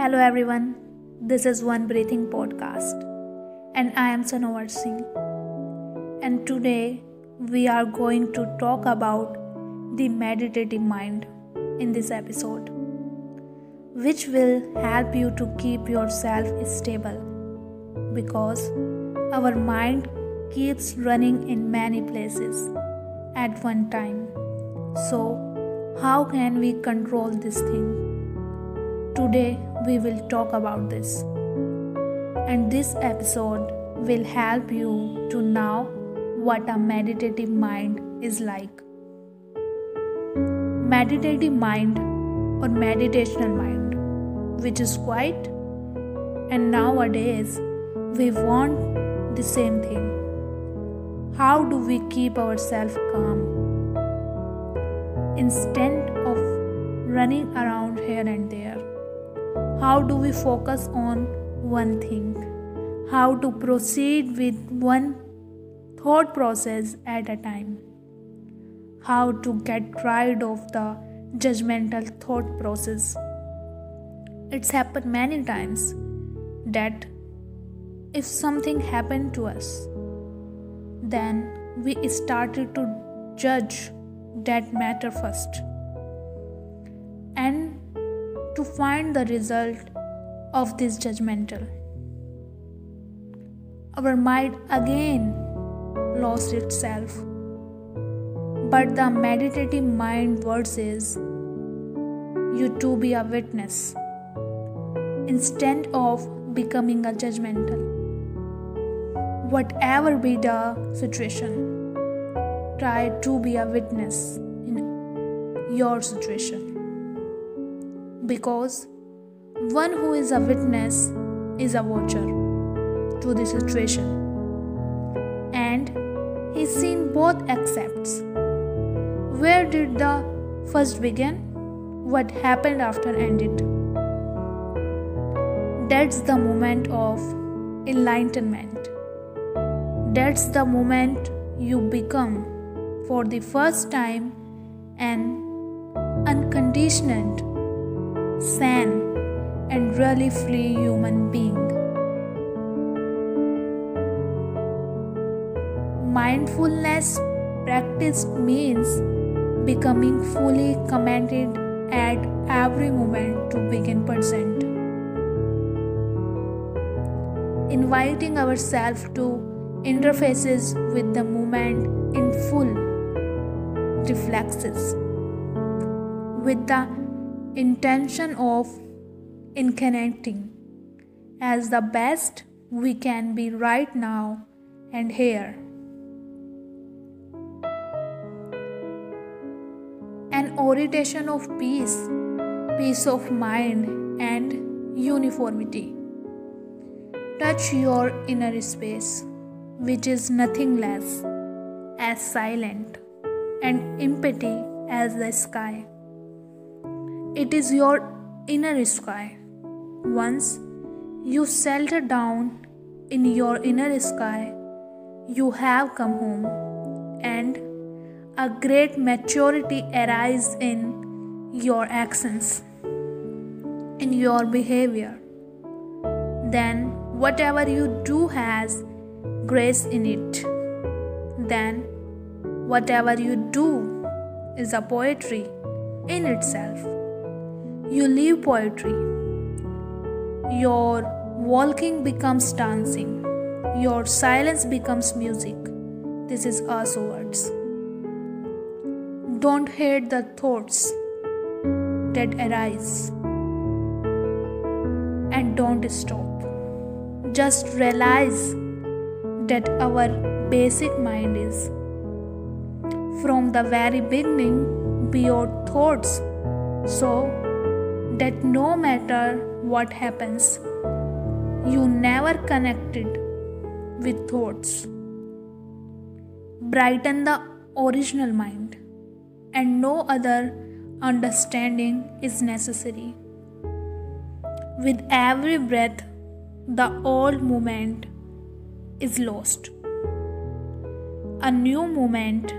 Hello everyone, this is One Breathing Podcast, and I am Sanovar Singh. And today we are going to talk about the meditative mind in this episode, which will help you to keep yourself stable because our mind keeps running in many places at one time. So, how can we control this thing? Today we will talk about this. And this episode will help you to know what a meditative mind is like. Meditative mind or meditational mind, which is quiet, and nowadays we want the same thing. How do we keep ourselves calm? Instead of running around here and there how do we focus on one thing? How to proceed with one thought process at a time? How to get rid of the judgmental thought process? It's happened many times that if something happened to us, then we started to judge that matter first to find the result of this judgmental. Our mind again lost itself. But the meditative mind words you to be a witness instead of becoming a judgmental. Whatever be the situation, try to be a witness in your situation because one who is a witness is a watcher to the situation. And he's seen both accepts. Where did the first begin? What happened after ended? That's the moment of enlightenment. That's the moment you become for the first time an unconditioned sane, and really free human being. Mindfulness practice means becoming fully committed at every moment to begin present. Inviting ourselves to interfaces with the moment in full reflexes with the intention of in connecting as the best we can be right now and here. An orientation of peace, peace of mind, and uniformity. Touch your inner space, which is nothing less as silent and empty as the sky. It is your inner sky. Once you settle down in your inner sky, you have come home, and a great maturity arises in your actions, in your behavior. Then, whatever you do has grace in it. Then, whatever you do is a poetry in itself you leave poetry. Your walking becomes dancing. Your silence becomes music. This is also words. Don't hate the thoughts that arise. And don't stop. Just realize that our basic mind is from the very beginning beyond thoughts. So, that no matter what happens, you never connected with thoughts. Brighten the original mind, and no other understanding is necessary. With every breath, the old moment is lost. A new moment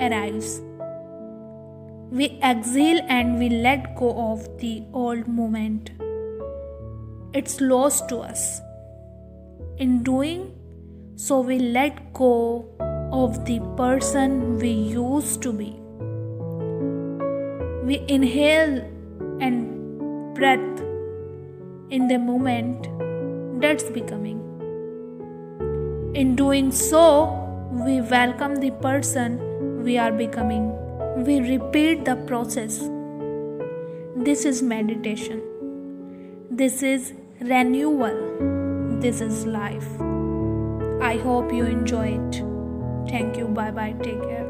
arrives. We exhale and we let go of the old moment. it's lost to us. In doing so, we let go of the person we used to be. We inhale and breath in the moment that's becoming. In doing so, we welcome the person we are becoming. We repeat the process. This is meditation. This is renewal. This is life. I hope you enjoy it. Thank you. Bye bye. Take care.